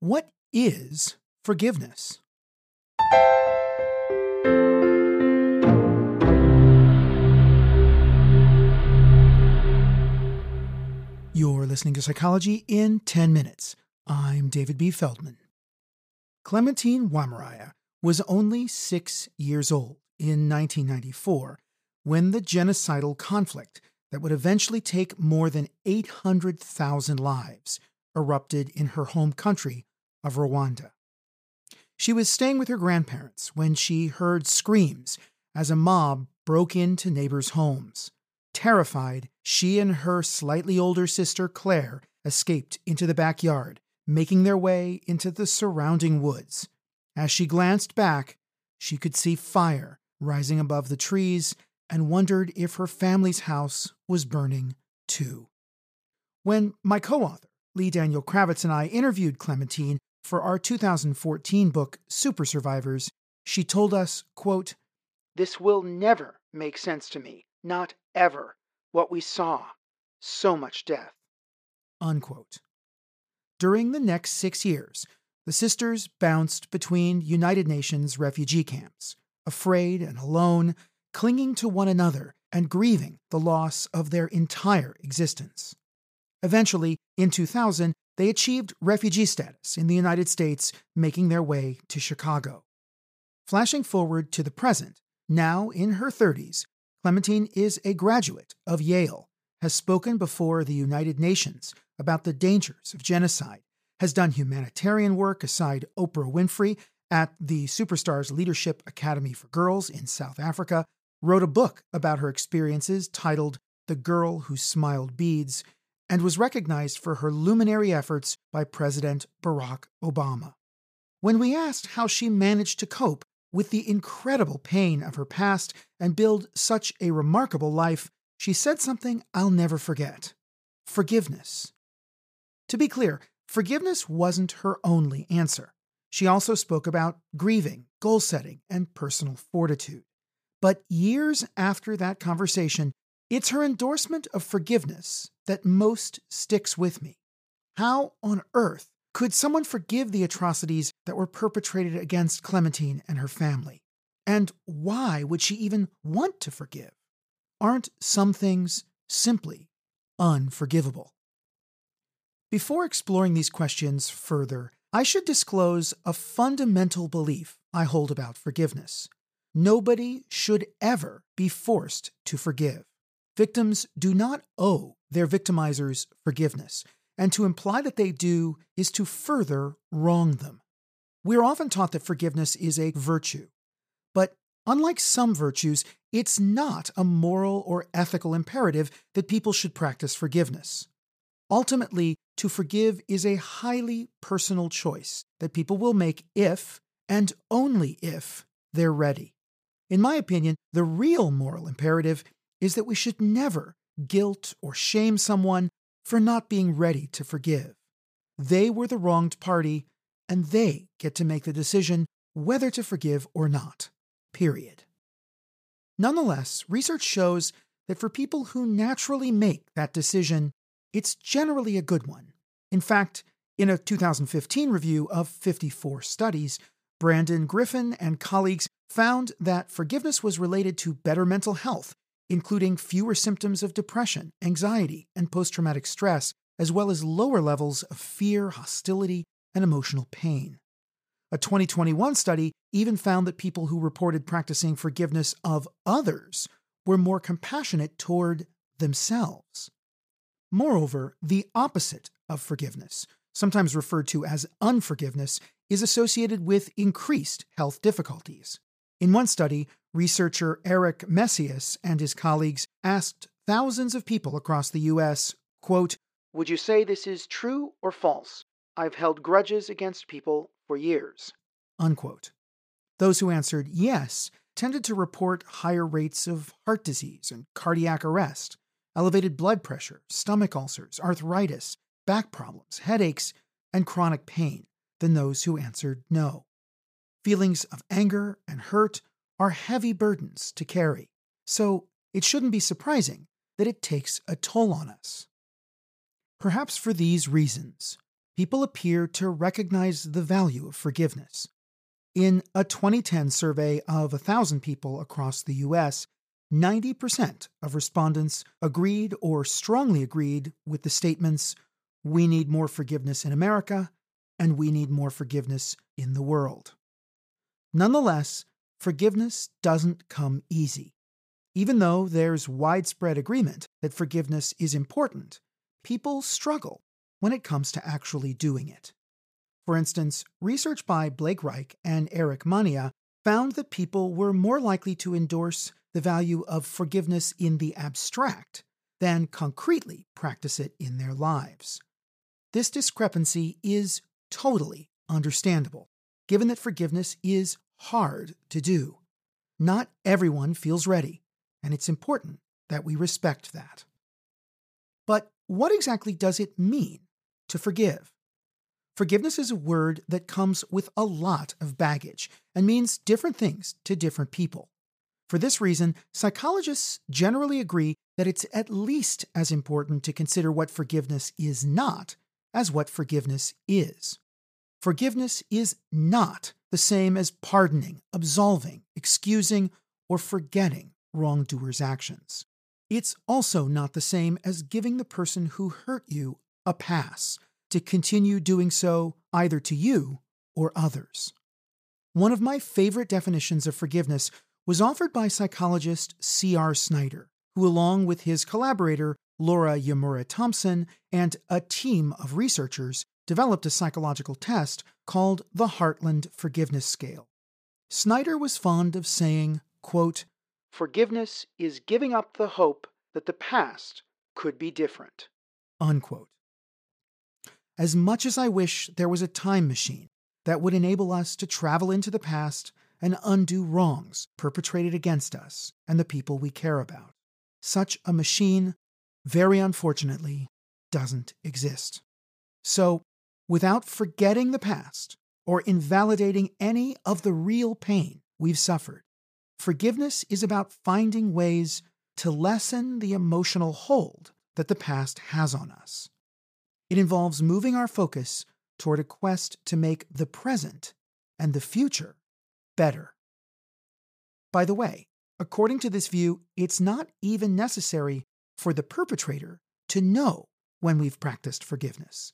What is forgiveness? You're listening to Psychology in 10 Minutes. I'm David B. Feldman. Clementine Wamariya was only six years old in 1994 when the genocidal conflict that would eventually take more than 800,000 lives erupted in her home country of Rwanda. She was staying with her grandparents when she heard screams as a mob broke into neighbors' homes. Terrified, she and her slightly older sister Claire escaped into the backyard, making their way into the surrounding woods. As she glanced back, she could see fire rising above the trees and wondered if her family's house was burning too. When my co author, Lee Daniel Kravetz, and I interviewed Clementine for our 2014 book, Super Survivors, she told us, quote, This will never make sense to me, not ever, what we saw. So much death. Unquote. During the next six years, the sisters bounced between United Nations refugee camps, afraid and alone, clinging to one another and grieving the loss of their entire existence. Eventually, in 2000, they achieved refugee status in the United States, making their way to Chicago. Flashing forward to the present, now in her 30s, Clementine is a graduate of Yale, has spoken before the United Nations about the dangers of genocide, has done humanitarian work aside Oprah Winfrey at the Superstars Leadership Academy for Girls in South Africa, wrote a book about her experiences titled The Girl Who Smiled Beads, and was recognized for her luminary efforts by President Barack Obama. When we asked how she managed to cope with the incredible pain of her past and build such a remarkable life, she said something I'll never forget forgiveness. To be clear, forgiveness wasn't her only answer. She also spoke about grieving, goal setting, and personal fortitude. But years after that conversation, it's her endorsement of forgiveness that most sticks with me. How on earth could someone forgive the atrocities that were perpetrated against Clementine and her family? And why would she even want to forgive? Aren't some things simply unforgivable? Before exploring these questions further, I should disclose a fundamental belief I hold about forgiveness. Nobody should ever be forced to forgive. Victims do not owe their victimizers forgiveness, and to imply that they do is to further wrong them. We are often taught that forgiveness is a virtue, but unlike some virtues, it's not a moral or ethical imperative that people should practice forgiveness. Ultimately, to forgive is a highly personal choice that people will make if, and only if, they're ready. In my opinion, the real moral imperative is that we should never guilt or shame someone for not being ready to forgive. They were the wronged party, and they get to make the decision whether to forgive or not. Period. Nonetheless, research shows that for people who naturally make that decision, it's generally a good one. In fact, in a 2015 review of 54 studies, Brandon Griffin and colleagues found that forgiveness was related to better mental health including fewer symptoms of depression, anxiety, and post traumatic stress, as well as lower levels of fear, hostility, and emotional pain. A 2021 study even found that people who reported practicing forgiveness of others were more compassionate toward themselves. Moreover, the opposite of forgiveness, sometimes referred to as unforgiveness, is associated with increased health difficulties. In one study, researcher Erick Messias and his colleagues asked thousands of people across the U.S., quote, Would you say this is true or false? I've held grudges against people for years. Unquote. Those who answered yes tended to report higher rates of heart disease and cardiac arrest, elevated blood pressure, stomach ulcers, arthritis, back problems, headaches, and chronic pain than those who answered no. Feelings of anger and hurt are heavy burdens to carry, so it shouldn't be surprising that it takes a toll on us. Perhaps for these reasons, people appear to recognize the value of forgiveness. In a 2010 survey of 1,000 people across the U.S., 90% of respondents agreed or strongly agreed with the statements, We need more forgiveness in America, and we need more forgiveness in the world. Nonetheless, forgiveness doesn't come easy. Even though there's widespread agreement that forgiveness is important, people struggle when it comes to actually doing it. For instance, research by Blake Riek and Eric Mania found that people were more likely to endorse the value of forgiveness in the abstract than concretely practice it in their lives. This discrepancy is totally understandable, given that forgiveness is hard to do. Not everyone feels ready, and it's important that we respect that. But what exactly does it mean to forgive? Forgiveness is a word that comes with a lot of baggage and means different things to different people. For this reason, psychologists generally agree that it's at least as important to consider what forgiveness is not as what forgiveness is. Forgiveness is not the same as pardoning, absolving, excusing, or forgetting wrongdoers' actions. It's also not the same as giving the person who hurt you a pass to continue doing so either to you or others. One of my favorite definitions of forgiveness was offered by psychologist C.R. Snyder, who, along with his collaborator Laura Yamhure Thompson and a team of researchers, developed a psychological test called the Heartland Forgiveness Scale. Snyder was fond of saying, quote, Forgiveness is giving up the hope that the past could be different. Unquote. As much as I wish there was a time machine that would enable us to travel into the past and undo wrongs perpetrated against us and the people we care about, such a machine, very unfortunately, doesn't exist. So, without forgetting the past or invalidating any of the real pain we've suffered, forgiveness is about finding ways to lessen the emotional hold that the past has on us. It involves moving our focus toward a quest to make the present and the future better. By the way, according to this view, it's not even necessary for the perpetrator to know when we've practiced forgiveness.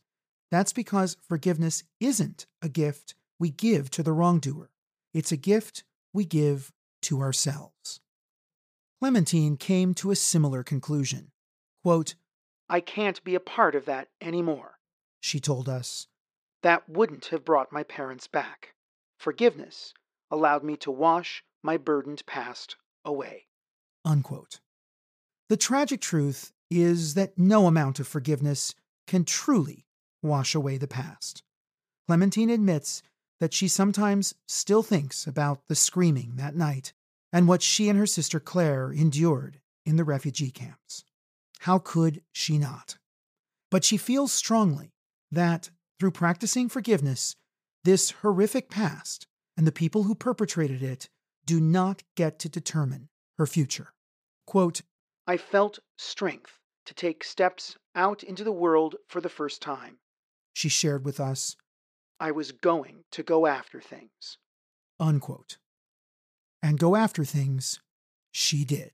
That's because forgiveness isn't a gift we give to the wrongdoer, it's a gift we give to ourselves. Clementine came to a similar conclusion. Quote, I can't be a part of that anymore, she told us. That wouldn't have brought my parents back. Forgiveness allowed me to wash my burdened past away. Unquote. The tragic truth is that no amount of forgiveness can truly wash away the past. Clementine admits that she sometimes still thinks about the screaming that night and what she and her sister Claire endured in the refugee camps. How could she not? But she feels strongly that through practicing forgiveness, this horrific past and the people who perpetrated it do not get to determine her future. Quote, I felt strength to take steps out into the world for the first time. She shared with us, I was going to go after things. Unquote and go after things she did.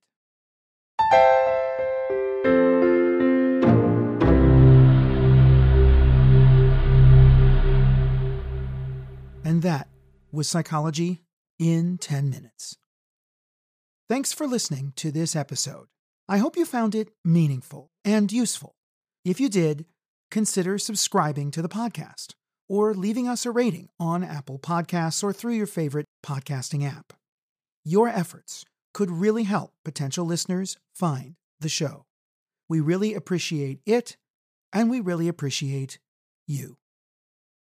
And that was Psychology in 10 Minutes. Thanks for listening to this episode. I hope you found it meaningful and useful. If you did, consider subscribing to the podcast or leaving us a rating on Apple Podcasts or through your favorite podcasting app. Your efforts could really help potential listeners find the show. We really appreciate it, and we really appreciate you.